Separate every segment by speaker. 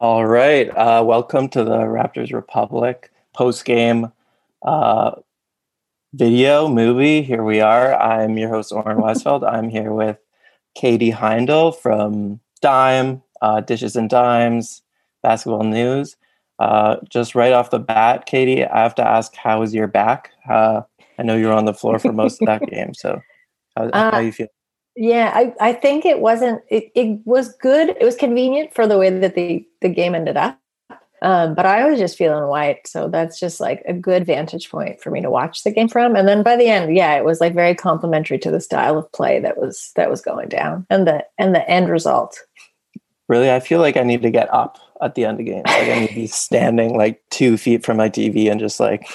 Speaker 1: All right. Uh, welcome to the Raptors Republic post game uh, video movie. Here we are. I'm your host, Oren Weisfeld. I'm here with Katie Heindl from Dime, uh, Dishes and Dimes, Basketball News. Uh, just right off the bat, Katie, I have to ask, how is your back? Uh, I know you were on the floor for most of that game. So, how, how
Speaker 2: Uh,
Speaker 1: you feel?
Speaker 2: Yeah, I, I think it wasn't. It, it was good. It was convenient for the way that the the game ended up. Um, but I was just feeling white, so that's just like a good vantage point for me to watch the game from. And then by the end, yeah, it was like very complimentary to the style of play that was that was going down, and the and the end result.
Speaker 1: Really, I feel like I need to get up at the end of games. Like I need to be standing like two feet from my TV and just like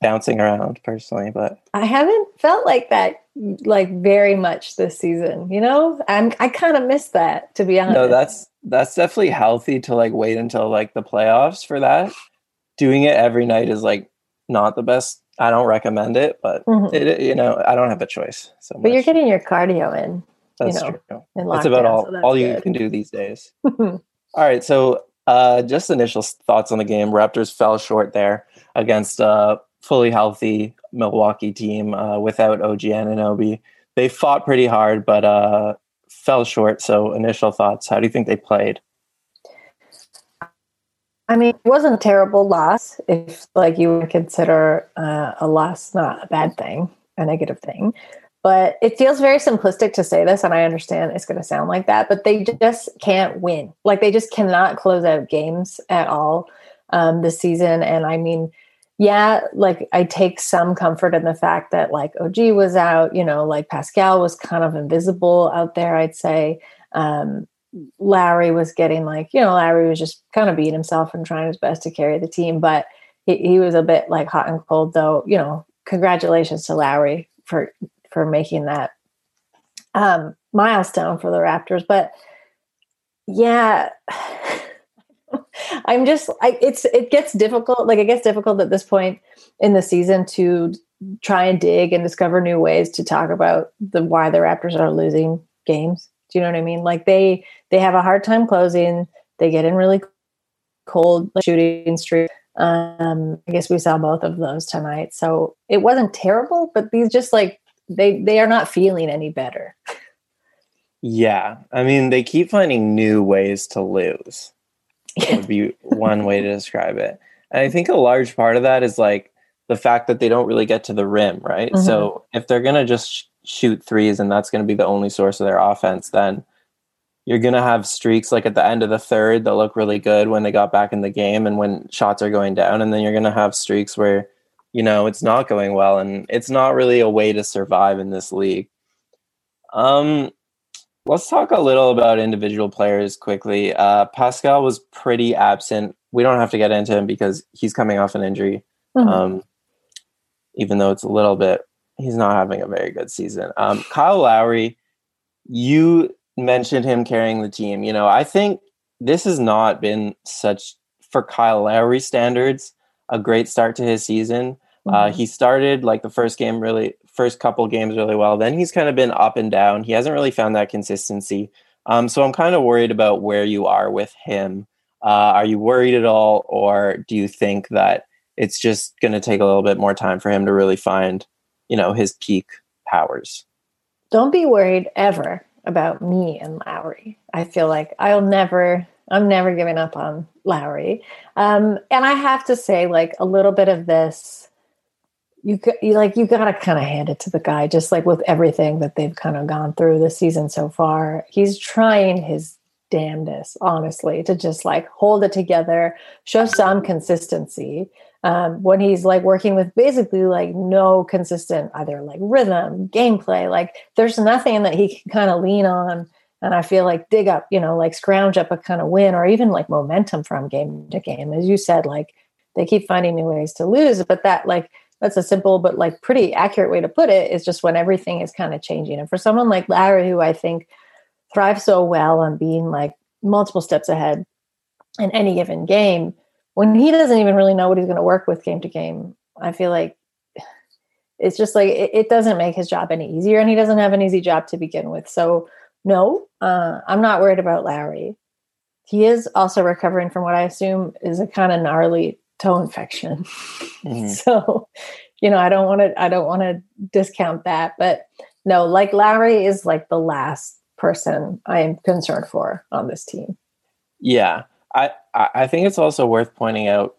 Speaker 1: bouncing around personally. But
Speaker 2: I haven't felt like that like very much this season. You know, I'm I kind of miss that to be honest.
Speaker 1: no, that's that's definitely healthy to like wait until like the playoffs for that. Doing it every night is like not the best. I don't recommend it, but
Speaker 2: Mhm.
Speaker 1: it you know I don't have a choice. So
Speaker 2: but you're getting your cardio in.
Speaker 1: that's
Speaker 2: know,
Speaker 1: true.
Speaker 2: in
Speaker 1: That's about all
Speaker 2: so that's
Speaker 1: all you
Speaker 2: good.
Speaker 1: can do these days. All right, so uh, just initial thoughts on the game. Raptors fell short there against a fully healthy Milwaukee team uh, without OG Anunoby. They fought pretty hard, but uh, fell short. So, initial thoughts. How do you think they played?
Speaker 2: I mean, it wasn't a terrible loss if, like, you would consider uh, a loss not a bad thing, a negative thing. But it feels very simplistic to say this, and I understand it's going to sound like that. But they just can't win. Like, they just cannot close out games at all um, this season. And I mean, yeah, like I take some comfort in the fact that like OG was out. You know, like Pascal was kind of invisible out there. I'd say. Um, Larry was getting like, you know, Larry was just kind of beating himself and trying his best to carry the team, but he, he was a bit like hot and cold though, you know, congratulations to Larry for for making that um milestone for the Raptors. But yeah, I'm just I it's it gets difficult, like it gets difficult at this point in the season to try and dig and discover new ways to talk about the why the Raptors are losing games. Do you know what I mean? Like they they have a hard time closing. They get in really cold like, shooting streak. Um, I guess we saw both of those tonight. So it wasn't terrible, but these just like they they are not feeling any better.
Speaker 1: Yeah, I mean, they keep finding new ways to lose. Would be one way to describe it. And I think a large part of that is like the fact that they don't really get to the rim, right?
Speaker 2: Mhm.
Speaker 1: So if they're going to just sh- shoot threes and that's going to be the only source of their offense, then you're going to have streaks like at the end of the third that look really good when they got back in the game and when shots are going down. And then you're going to have streaks where, you know, it's not going well and it's not really a way to survive in this league. Um, let's talk a little about individual players quickly. Uh, Pascal was pretty absent. We don't have to get into him because he's coming off an injury.
Speaker 2: Mhm.
Speaker 1: Um, even though it's a little bit, he's not having a very good season. Um, Kyle Lowry, you mentioned him carrying the team. You know, I think this has not been such for Kyle Lowry standards a great start to his season. Uh,
Speaker 2: Mhm.
Speaker 1: he started like the first game really, first couple games really well. Then he's kind of been up and down. He hasn't really found that consistency. Um, so I'm kind of worried about where you are with him. Uh, are you worried at all, or do you think that it's just going to take a little bit more time for him to really find, you know, his peak powers?
Speaker 2: Don't be worried ever about me and Lowry. I feel like I'll never, I'm never giving up on Lowry. Um, and I have to say, like a little bit of this, you, you like you got to kind of hand it to the guy. Just like with everything that they've kind of gone through this season so far, he's trying his damnedest, honestly, to just like hold it together, show some consistency um, when he's like working with basically like no consistent either like rhythm, gameplay. Like there's nothing that he can kind of lean on and I feel like dig up, you know, like scrounge up a kind of win or even like momentum from game to game. As you said, like they keep finding new ways to lose, but that like that's a simple but like pretty accurate way to put it is just when everything is kind of changing. And for someone like Larry, who I think thrives so well on being like multiple steps ahead in any given game, when he doesn't even really know what he's going to work with game to game, I feel like it's just like it, it, doesn't make his job any easier and he doesn't have an easy job to begin with. So no, uh, I'm not worried about Larry. He is also recovering from what I assume is a kind of gnarly toe infection. Mm-hmm. so, you know, I don't want to I don't want to discount that, but no, like Larry is like the last person I am concerned for on this team.
Speaker 1: Yeah. I I think it's also worth pointing out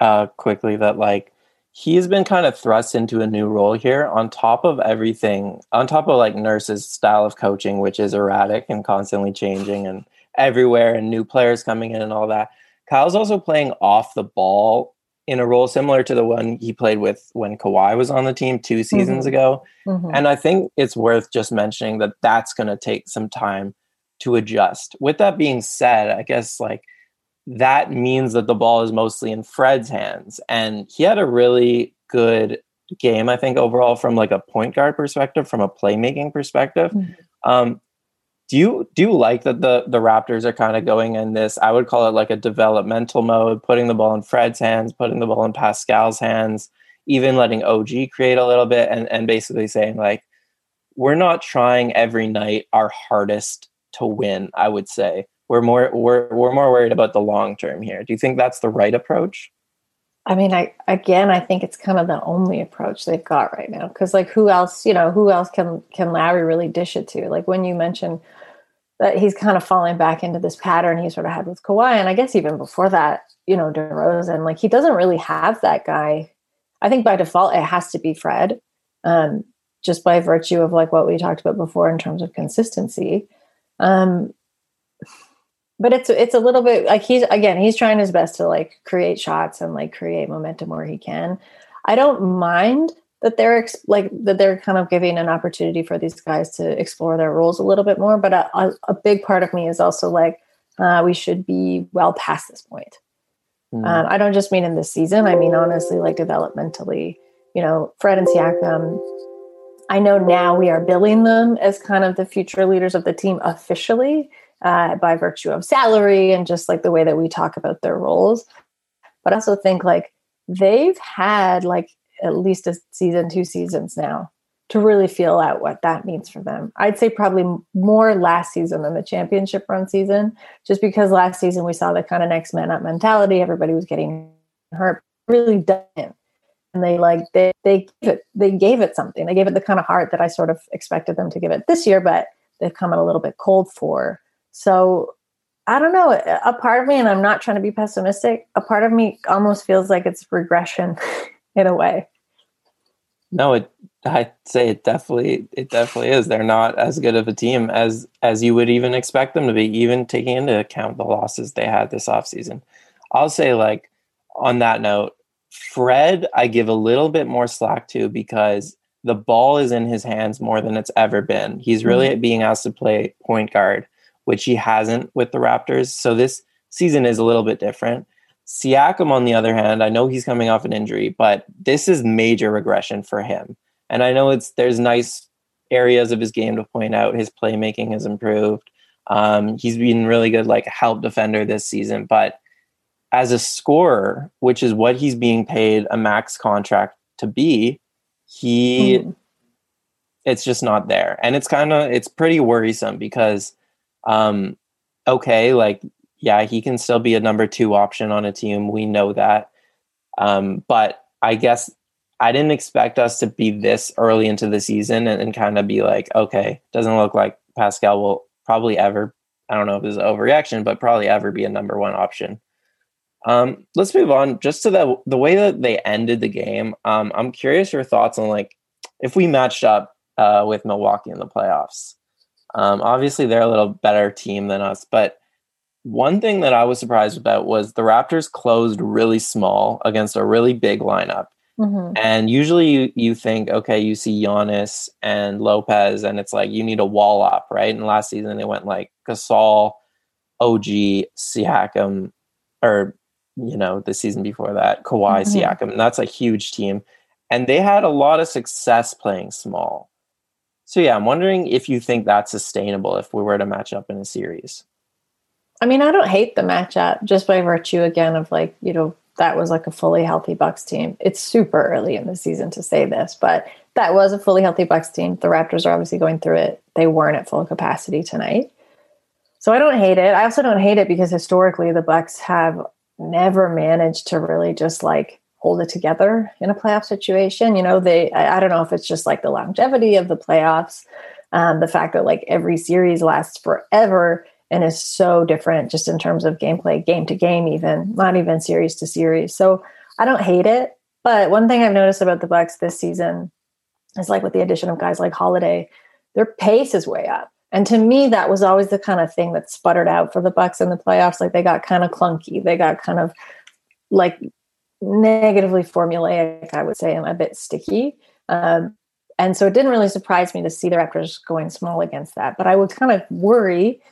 Speaker 1: uh, quickly that like he's been kind of thrust into a new role here on top of everything on top of like nurse's style of coaching which is erratic and constantly changing and everywhere and new players coming in and all that kyle's also playing off the ball in a role similar to the one he played with when Kawhi was on the team two seasons mm-hmm. ago mm-hmm. and i think it's worth just mentioning that that's going to take some time to adjust with that being said i guess like that means that the ball is mostly in Fred's hands. And he had a really good game, I think, overall, from like a point guard perspective, from a playmaking perspective. Mm-hmm. Um, do you do you like that the the Raptors are kind of going in this? I would call it like a developmental mode, putting the ball in Fred's hands, putting the ball in Pascal's hands, even letting OG create a little bit, and and basically saying like, we're not trying every night our hardest to win. I would say we're more we're we're more worried about the long term here. Do you think that's the right approach?
Speaker 2: I mean, I again, I think it's kind of the only approach they've got right now. Because like, who else? You know, who else can can Larry really dish it to? Like when you mentioned that he's kind of falling back into this pattern he sort of had with Kawhi, and I guess even before that, you know, DeRozan. Like he doesn't really have that guy. I think by default it has to be Fred, um, just by virtue of like what we talked about before in terms of consistency. Um, but it's it's a little bit like he's again he's trying his best to like create shots and like create momentum where he can i don't mind that they're ex- like that they're kind of giving an opportunity for these guys to explore their roles a little bit more but a, a big part of me is also like uh, we should be well past this point mm. um, i don't just mean in this season i mean honestly like developmentally you know fred and siakam i know now we are billing them as kind of the future leaders of the team officially uh, by virtue of salary and just like the way that we talk about their roles. But I also think like they've had like at least a season, two seasons now to really feel out what that means for them. I'd say probably more last season than the championship run season, just because last season we saw the kind of next man up mentality. Everybody was getting hurt, really done. And they like they they gave it they gave it something. They gave it the kind of heart that I sort of expected them to give it this year, but they've come in a little bit cold for. So I don't know. A part of me, and I'm not trying to be pessimistic, a part of me almost feels like it's regression in a way.
Speaker 1: No, it I'd say it definitely it definitely is. They're not as good of a team as as you would even expect them to be, even taking into account the losses they had this offseason. I'll say like on that note, Fred, I give a little bit more slack to because the ball is in his hands more than it's ever been. He's really mm-hmm. being asked to play point guard which he hasn't with the Raptors. So this season is a little bit different. Siakam, on the other hand, I know he's coming off an injury, but this is major regression for him. And I know it's there's nice areas of his game to point out. His playmaking has improved. Um, he's been really good, like help defender this season. But as a scorer, which is what he's being paid a max contract to be, he mm. it's just not there. And it's kind of it's pretty worrisome because um, okay, like, yeah, he can still be a number two option on a team. We know that. Um, but I guess I didn't expect us to be this early into the season and, and kind of be like, okay, doesn't look like Pascal will probably ever, I don't know if an overreaction, but probably ever be a number one option. Um, let's move on just to the the way that they ended the game. Um, I'm curious your thoughts on like if we matched up uh, with Milwaukee in the playoffs. Um, obviously, they're a little better team than us, but one thing that I was surprised about was the Raptors closed really small against a really big lineup. Mm-hmm. And usually you, you think, okay, you see Giannis and Lopez, and it's like you need a wall up, right? And last season they went like Gasol, OG, Siakam, or you know, the season before that, Kawhi, mm-hmm. Siakam. And that's a huge team. And they had a lot of success playing small. So yeah, I'm wondering if you think that's sustainable if we were to match up in a series.
Speaker 2: I mean, I don't hate the matchup just by virtue again of like, you know, that was like a fully healthy Bucks team. It's super early in the season to say this, but that was a fully healthy Bucks team. The Raptors are obviously going through it. They weren't at full capacity tonight. So I don't hate it. I also don't hate it because historically the Bucks have never managed to really just like hold it together in a playoff situation. You know, they I, I don't know if it's just like the longevity of the playoffs, um, the fact that like every series lasts forever and is so different just in terms of gameplay, game to game, even not even series to series. So I don't hate it. But one thing I've noticed about the Bucks this season is like with the addition of guys like Holiday, their pace is way up. And to me, that was always the kind of thing that sputtered out for the Bucks in the playoffs. Like they got kind of clunky. They got kind of like negatively formulaic, I would say, and a bit sticky. Um, and so it didn't really surprise me to see the Raptors going small against that. But I would kind of worry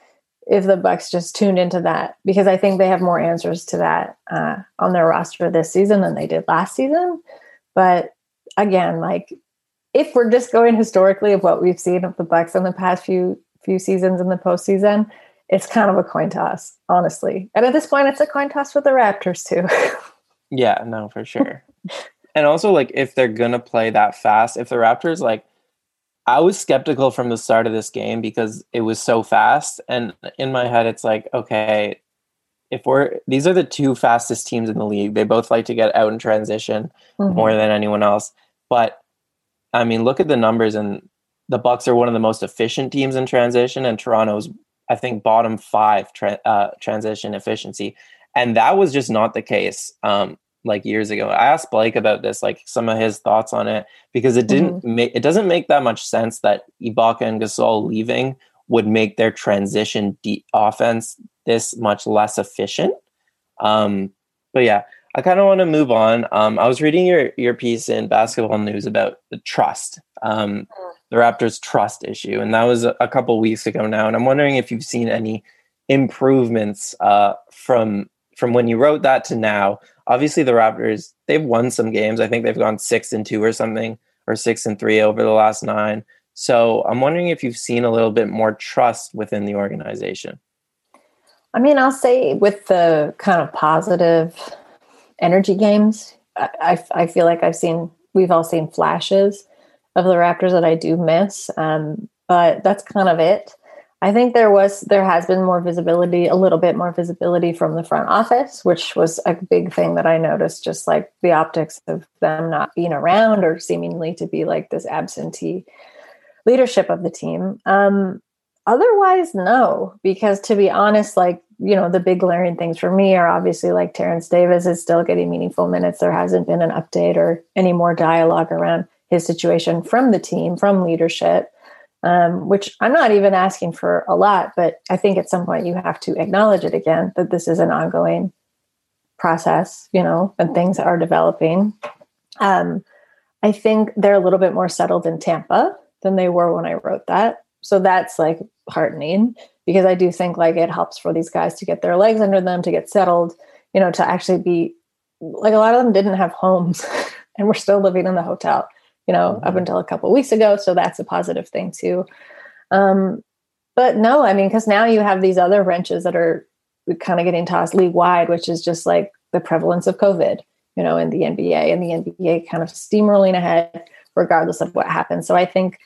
Speaker 2: if the Bucks just tuned into that because I think they have more answers to that uh, on their roster this season than they did last season. But again, like if we're just going historically of what we've seen of the Bucks in the past few few seasons in the postseason, it's kind of a coin toss, honestly. And at this point, it's a coin toss for the Raptors too.
Speaker 1: yeah, no, for sure. and also, like, if they're gonna play that fast, if the Raptors like I was skeptical from the start of this game because it was so fast. And in my head, it's like, okay, if we're these are the two fastest teams in the league. They both like to get out in transition mm-hmm. more than anyone else. But I mean, look at the numbers, and the Bucks are one of the most efficient teams in transition, and Toronto's, I think, bottom five tra- uh, transition efficiency. And that was just not the case. Um, like years ago. I asked Blake about this, like some of his thoughts on it, because it didn't mm-hmm. make it doesn't make that much sense that Ibaka and Gasol leaving would make their transition de- offense this much less efficient. Um, but yeah, I kind of want to move on. Um, I was reading your your piece in Basketball News about the trust, um, mm. the Raptors' trust issue, and that was a, a couple weeks ago now. And I'm wondering if you've seen any improvements uh, from from when you wrote that to now obviously the Raptors they've won some games. I think they've gone six and two or something, or six and three over the last nine. So I'm wondering if you've seen a little bit more trust within the organization.
Speaker 2: I mean, I'll say with the kind of positive energy games, I, I, I feel like I've seen we've all seen flashes of the Raptors that I do miss, um, but that's kind of it. I think there was there has been more visibility, a little bit more visibility from the front office, which was a big thing that I noticed. Just like the optics of them not being around or seemingly to be like this absentee leadership of the team. Um, otherwise, no, because to be honest, like you know, the big glaring things for me are obviously like Terence Davis is still getting meaningful minutes. There hasn't been an update or any more dialogue around his situation from the team, from leadership um, which I'm not even asking for a lot, but I think at some point you have to acknowledge it again that this is an ongoing process, you know, and things are developing. Um, I think they're a little bit more settled in Tampa than they were when I wrote that. So that's like heartening because I do think like it helps for these guys to get their legs under them, to get settled, you know, to actually be like a lot of them didn't have homes and we're still living in the hotel you know, mm-hmm. up until a couple weeks ago. So that's a positive thing too. Um, but no, I mean, because now you have these other wrenches that are kind of getting tossed league wide, which is just like the prevalence of COVID, you know, in the NBA and the NBA kind of steamrolling ahead regardless of what happens. So I think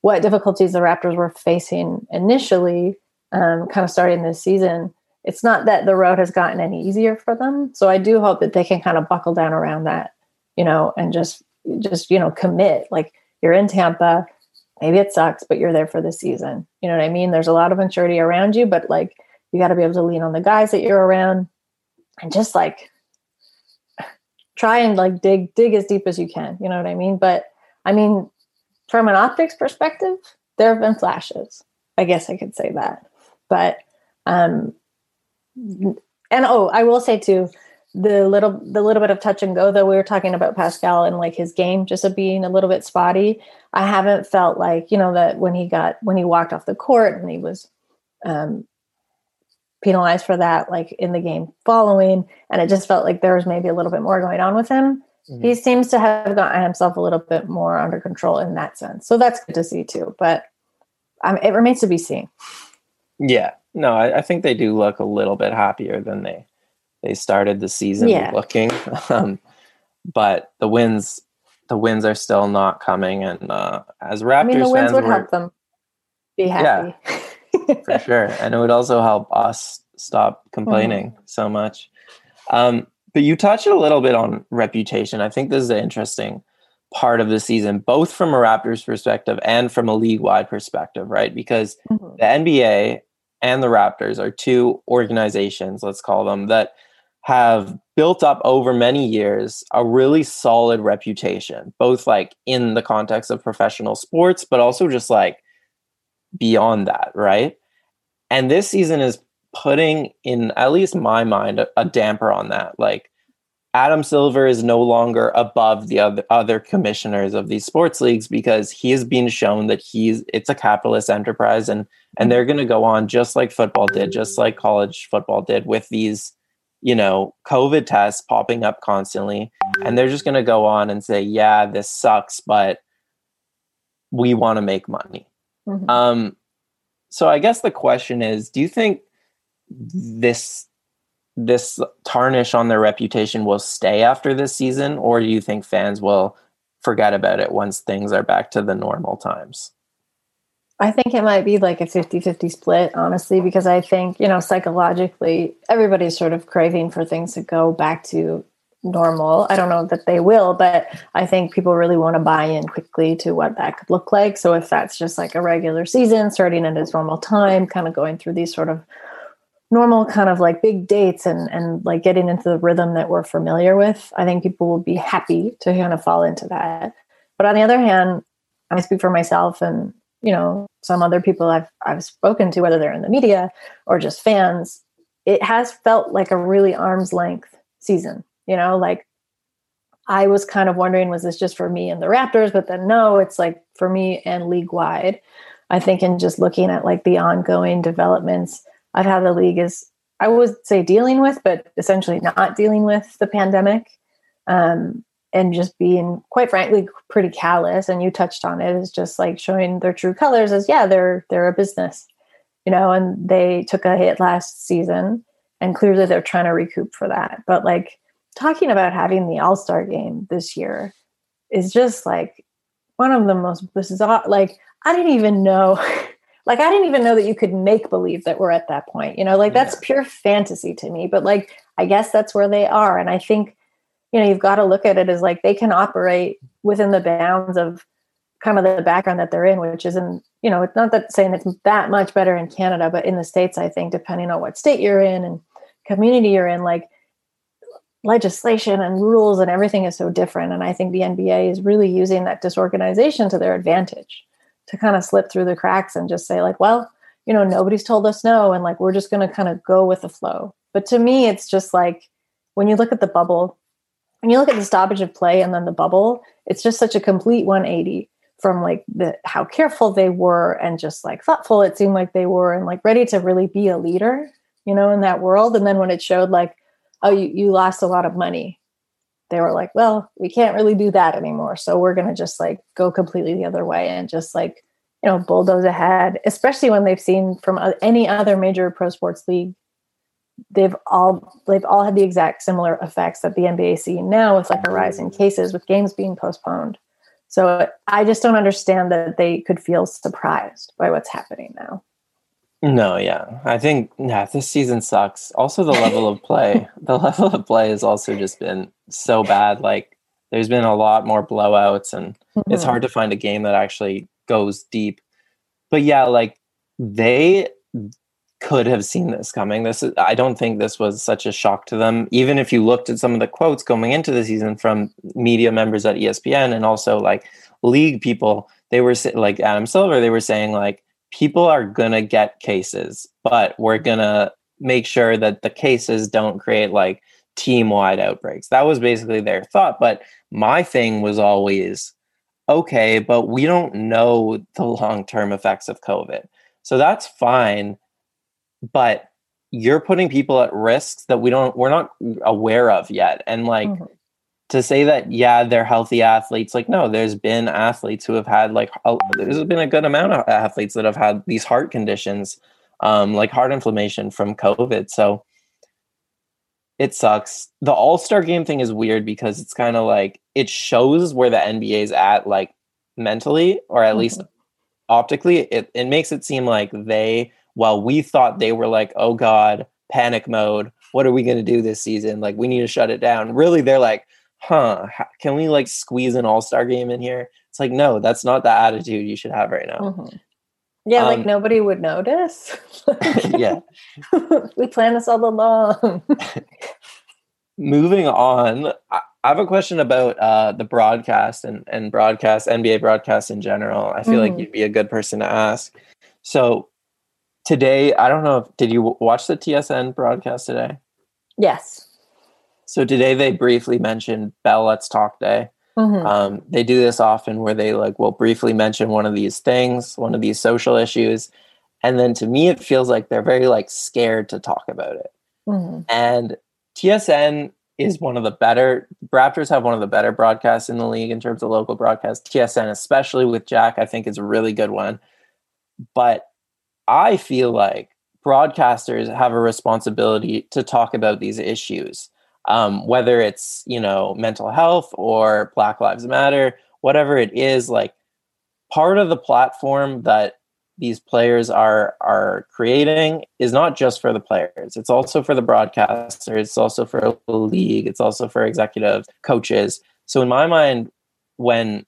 Speaker 2: what difficulties the Raptors were facing initially, um, kind of starting this season, it's not that the road has gotten any easier for them. So I do hope that they can kind of buckle down around that, you know, and just just you know commit like you're in tampa maybe it sucks but you're there for the season. You know what i mean? There's a lot of maturity around you but like you got to be able to lean on the guys that you're around and just like try and like dig dig as deep as you can you know what i mean? But i mean from an optics perspective there have been flashes i guess i could say that. But um and oh i will say too the little the little bit of touch and go though we were talking about Pascal and like his game just of being a little bit spotty. I haven't felt like you know that when he got when he walked off the court and he was um, penalized for that, like in the game following, and it just felt like there was maybe a little bit more going on with him. Mm-hmm. He seems to have gotten himself a little bit more under control in that sense, so that's good to see too. But um, it remains to be seen.
Speaker 1: Yeah, no, I, I think they do look a little bit happier than they they started the season yeah. looking. Um, but the wins, the wins are still not coming. And uh, as Raptors I mean, the wins
Speaker 2: would help them be happy.
Speaker 1: Yeah, for sure, and it would also help us stop complaining mm-hmm. so much. Um, but you touched a little bit on reputation. I think this is an interesting part of the season, both from a Raptors perspective and from a league wide perspective, right? Because mm-hmm. the NBA and the Raptors are two organizations, let's call them, that have built up over many years a really solid reputation, both like in the context of professional sports, but also just like beyond that, right? And this season is putting in at least my mind a, a damper on that. Like Adam Silver is no longer above the other other commissioners of these sports leagues because he has been shown that he's it's a capitalist enterprise and and they're going to go on just like football did, just like college football did with these you know, COVID tests popping up constantly. And they're just going to go on and say, yeah, this sucks, but we want to make money. Mm-hmm. Um, so I guess the question is do you think this this tarnish on their reputation will stay after this season or do you think fans will forget about it once things are back to the normal times
Speaker 2: I think it might be like a 50 50 split, honestly, because I think, you know, psychologically, everybody's sort of craving for things to go back to normal. I don't know that they will, but I think people really want to buy in quickly to what that could look like. So if that's just like a regular season starting at its normal time, kind of going through these sort of normal kind of like big dates and and like getting into the rhythm that we're familiar with, I think people will be happy to kind of fall into that. But on the other hand, I speak for myself and you know some other people I've I've spoken to, whether they're in the media or just fans, it has felt like a really arm's length season. You know, like I was kind of wondering, was this just for me and the Raptors? But then no, it's like for me and league wide. I think in just looking at like the ongoing developments of how the league is, I would say dealing with, but essentially not dealing with the pandemic. Um, and just being quite frankly pretty callous and you touched on it is just like showing their true colors as yeah they're they're a business you know and they took a hit last season and clearly they're trying to recoup for that but like talking about having the all-star game this year is just like one of the most bizarre like i didn't even know like i didn't even know that you could make believe that we're at that point you know like that's yeah. pure fantasy to me but like i guess that's where they are and i think you know you've got to look at it as like they can operate within the bounds of kind of the background that they're in which isn't you know it's not that saying it's that much better in canada but in the states i think depending on what state you're in and community you're in like legislation and rules and everything is so different. And i think the nba is really using that disorganization to their advantage to kind of slip through the cracks and just say like well you know nobody's told us no and like we're just going to kind of go with the flow. But to me it's just like when you look at the bubble when you look at the stoppage of play and then the bubble, it's just such a complete 180 from like the how careful they were and just like thoughtful it seemed like they were and like ready to really be a leader, you know, in that world. And then when it showed like, oh, you, you lost a lot of money, they were like, well, we can't really do that anymore. So we're gonna just like go completely the other way and just like, you know, bulldoze ahead, especially when they've seen from uh, any other major pro sports league they've all they've all had the exact similar effects that the NBA seeing now with like a rise in cases with games being postponed. So I just don't understand that they could feel surprised by what's happening now.
Speaker 1: No, yeah. I think yeah, this season sucks. Also the level of play. the level of play has also just been so bad. Like there's been a lot more blowouts and mm-hmm. it's hard to find a game that actually goes deep. But yeah, like they could have seen this coming. This is, I don't think this was such a shock to them. Even if you looked at some of the quotes going into the season from media members at ESPN and also like league people, they were like Adam Silver, they were saying like people are gonna get cases, but we're gonna make sure that the cases don't create like team wide outbreaks. That was basically their thought. But my thing was always okay, but we don't know the long term effects of COVID. So that's fine. But you're putting people at risks that we don't, we're not aware of yet. And like, mm-hmm. to say that yeah they're healthy athletes like no there's been athletes who have had like a, there's been a good amount of athletes that have had these heart conditions um, like heart inflammation from covid so it sucks. The All Star game thing is weird because it's kind of like it shows where the NBA is at, like mentally, or at mm-hmm. least optically. It it makes it seem like they, while we thought they were like, oh god, panic mode. What are we going to do this season? Like we need to shut it down. Really, they're like, huh? Can we like squeeze an All Star game in here? It's like no, that's not the attitude you should have right now.
Speaker 2: Mm-hmm. Yeah, um, like nobody would notice.
Speaker 1: yeah.
Speaker 2: we planned this all along.
Speaker 1: Moving on, I have a question about uh, the broadcast and, and broadcast, NBA broadcast in general. I feel mm-hmm. like you'd be a good person to ask. So today, I don't know if, did you watch the TSN broadcast today?
Speaker 2: Yes.
Speaker 1: So today they briefly mentioned Bell Let's Talk Day. Mm-hmm. Um, they do this often where they like will briefly mention one of these things, one of these social issues, and then to me it feels like they're very like scared to talk about it. Mm-hmm. And TSN is one of the better Raptors have one of the better broadcasts in the league in terms of local broadcast. TSN, especially with Jack, I think is a really good one. But I feel like broadcasters have a responsibility to talk about these issues um, whether it's you know mental health or black lives matter whatever it is like part of the platform that these players are are creating is not just for the players. It's also for the broadcasters it's also for the league it's also for executives coaches. So in my mind when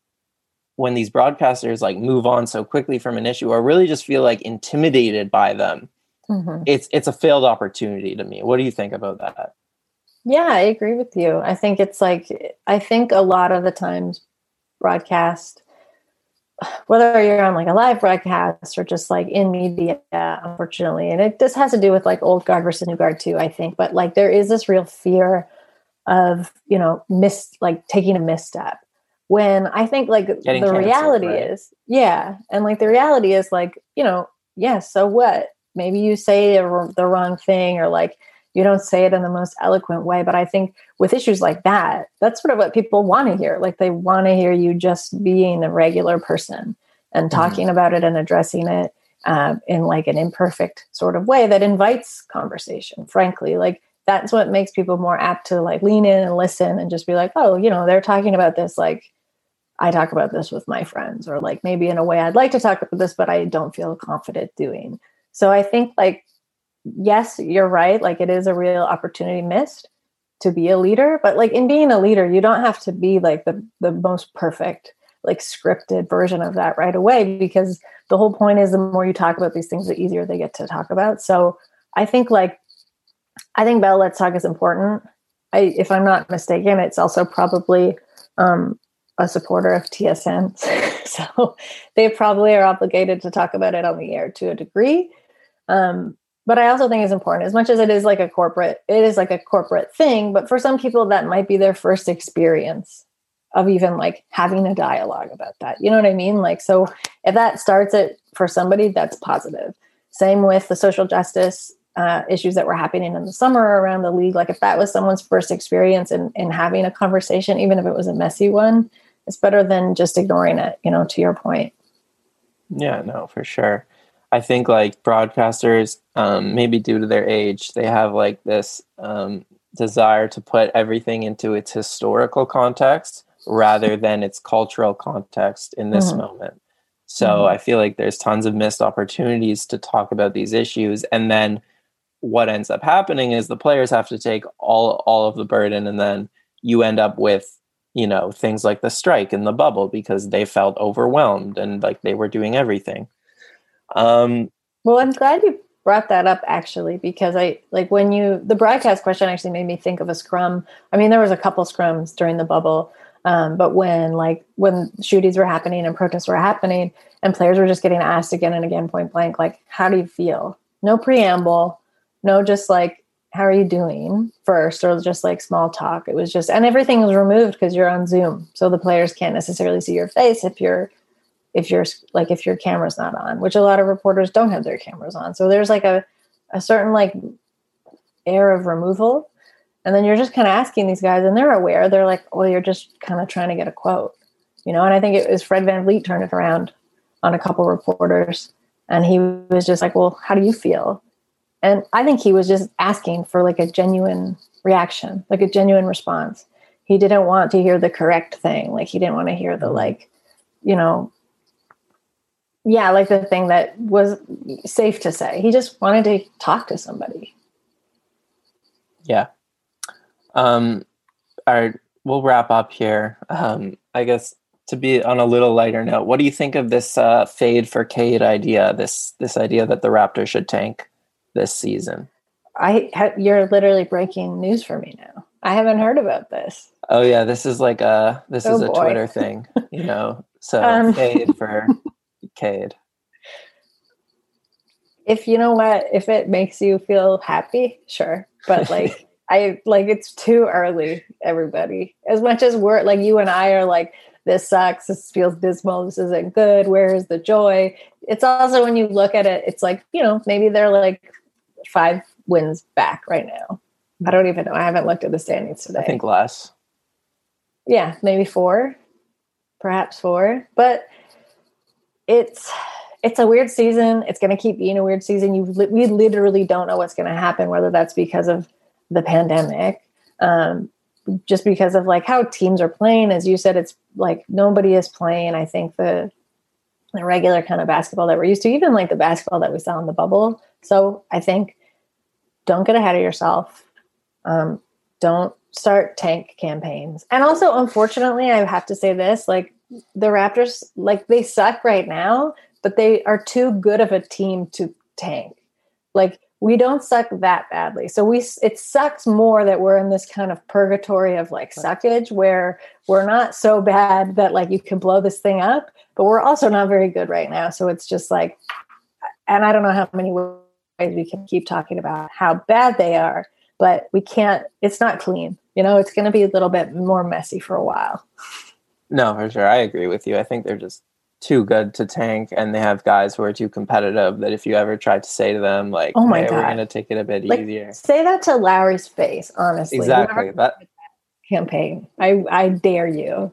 Speaker 1: when these broadcasters like move on so quickly from an issue or really just feel like intimidated by them mm-hmm. it's it's a failed opportunity to me what do you think about that
Speaker 2: yeah, I agree with you. I think it's like, I think a lot of the times broadcast, whether you're on like a live broadcast or just like in media, unfortunately, and it just has to do with like old guard versus new guard too, I think. But like there is this real fear of, you know, miss, like taking a misstep. When I think like Getting the reality right? is, yeah. And like the reality is like, you know, yeah, so what? Maybe you say the wrong thing or like, you don't say it in the most eloquent way but i think with issues like that that's sort of what people want to hear like they want to hear you just being a regular person and mm-hmm. talking mm-hmm. about it and addressing it um, in like an imperfect sort of way that invites conversation frankly like that's what makes people more apt to like lean in and listen and just be like oh you know they're talking about this like i talk about this with my friends or like maybe in a way i'd like to talk about this but i don't feel confident doing so i think like yes, you're right. Like it is a real opportunity missed to be a leader, but like in being a leader, you don't have to be like the the most perfect like scripted version of that right away because the whole point is the more you talk about these things the easier they get to talk about. So I think like I think Bell Let's Talk is important. I if I'm not mistaken, it's also probably um a supporter of TSN. so they probably are obligated to talk about it on the air to a degree. Um, but I also think it's important as much as it is like a corporate, it is like a corporate thing. But for some people, that might be their first experience of even like having a dialogue about that. You know what I mean? Like, so if that starts it for somebody, that's positive. Same with the social justice uh, issues that were happening in the summer around the league. Like, if that was someone's first experience in, in having a conversation, even if it was a messy one, it's better than just ignoring it, you know, to your point.
Speaker 1: Yeah, no, for sure. I think like broadcasters, um, maybe due to their age, they have like this um, desire to put everything into its historical context rather than its cultural context in this mm-hmm. moment. So mm-hmm. I feel like there's tons of missed opportunities to talk about these issues, and then what ends up happening is the players have to take all all of the burden, and then you end up with you know things like the strike and the bubble because they felt overwhelmed and like they were doing everything.
Speaker 2: Um, well, I'm glad you brought that up actually because I like when you the broadcast question actually made me think of a scrum. I mean, there was a couple scrums during the bubble, um, but when like when shootings were happening and protests were happening, and players were just getting asked again and again, point blank, like, "How do you feel?" No preamble, no just like how are you doing first or just like small talk. It was just and everything was removed because you're on zoom so the players can't necessarily see your face if you're if you're like if your camera's not on which a lot of reporters don't have their cameras on. So there's like a a certain like air of removal and then you're just kind of asking these guys and they're aware. They're like well you're just kind of trying to get a quote you know? And i think it was fred vanvleet turned it around on a couple reporters and he was just like well how do you feel and I think he was just asking for like a genuine reaction, like a genuine response. He didn't want to hear the correct thing. Like he didn't want to hear the like, you know, yeah, like the thing that was safe to say. He just wanted to talk to somebody.
Speaker 1: Yeah. Um all right, we'll wrap up here. Um I guess to be on a little lighter note, what do you think of this uh, fade for Cade idea? This this idea that the Raptor should tank? This season.
Speaker 2: I ha- you're literally breaking news for me now. I haven't heard about this.
Speaker 1: Oh yeah, this is like a this oh, is a boy. Twitter thing, you know. So um, Cade for Cade.
Speaker 2: If you know what, if it makes you feel happy, sure. But like I like it's too early, everybody. As much as we're like you and I are like, this sucks, this feels dismal, this isn't good, where is the joy? It's also when you look at it, it's like, you know, maybe they're like five wins back right now. I don't even know. I haven't looked at the standings today.
Speaker 1: I think less.
Speaker 2: Yeah, maybe four, perhaps four. But it's it's a weird season. It's going to keep being a weird season. You we literally don't know what's going to happen. Whether that's because of the pandemic, um, just because of like how teams are playing. As you said, it's like nobody is playing. I think the the regular kind of basketball that we're used to, even like the basketball that we saw in the bubble. So I think don't get ahead of yourself. Um, don't start tank campaigns. And also, unfortunately, I have to say this: like the Raptors, like they suck right now, but they are too good of a team to tank. Like we don't suck that badly. So we it sucks more that we're in this kind of purgatory of like suckage where we're not so bad that like you can blow this thing up, but we're also not very good right now. So it's just like and I don't know how many we can keep talking about how bad they are, but we can't, it's not clean. You know, it's going to be a little bit more messy for a while.
Speaker 1: No, for sure. I agree with you. I think they're just too good to tank and they have guys who are too competitive that if you ever tried to say to them like oh my hey, God. we're gonna take it a bit like, easier
Speaker 2: say that to Lowry's face honestly
Speaker 1: exactly that
Speaker 2: campaign I I dare you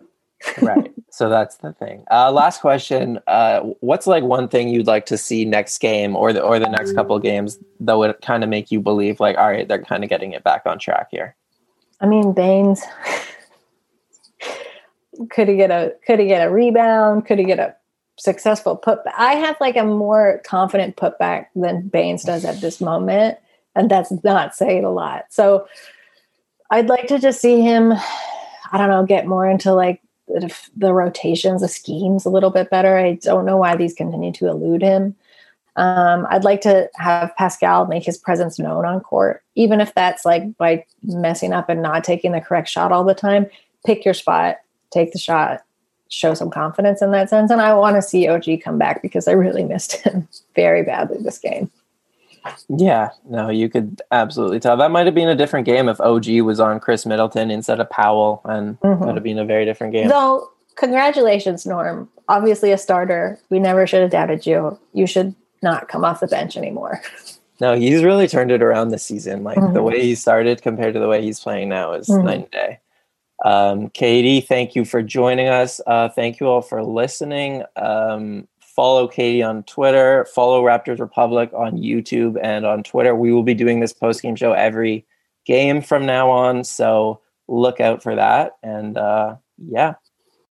Speaker 1: right. So that's the thing. Uh, last question. Uh, what's like one thing you'd like to see next game or the or the next couple games that would kind of make you believe like, all right, they're kind of getting it back on track here?
Speaker 2: I mean, Baynes. could he get a could he get a rebound? Could he get a successful putback? I have like a more confident putback than Baynes does at this moment, and that's not saying a lot. So I'd like to just see him. I don't know, get more into like the, the rotations, the schemes a little bit better. I don't know why these continue to elude him. Um, I'd like to have Pascal make his presence known on court, even if that's like by messing up and not taking the correct shot all the time. Pick your spot, take the shot, show some confidence in that sense. And I want to see OG come back because I really missed him very badly this game.
Speaker 1: Yeah, no, you could absolutely tell. That might have been a different game if OG was on Khris Middleton instead of Powell, and mm-hmm. would have been a very different game.
Speaker 2: Though, congratulations, Norm. Obviously, a starter. We never should have doubted you. You should not come off the bench anymore.
Speaker 1: No, he's really turned it around this season. Like mm-hmm. the way he started compared to the way he's playing now is mm-hmm. night and day. Um, Katie, thank you for joining us. Uh, thank you all for listening. Um, follow Katie on Twitter, follow Raptors Republic on YouTube and on Twitter. We will be doing this post game show every game from now on. So look out for that. And uh, yeah,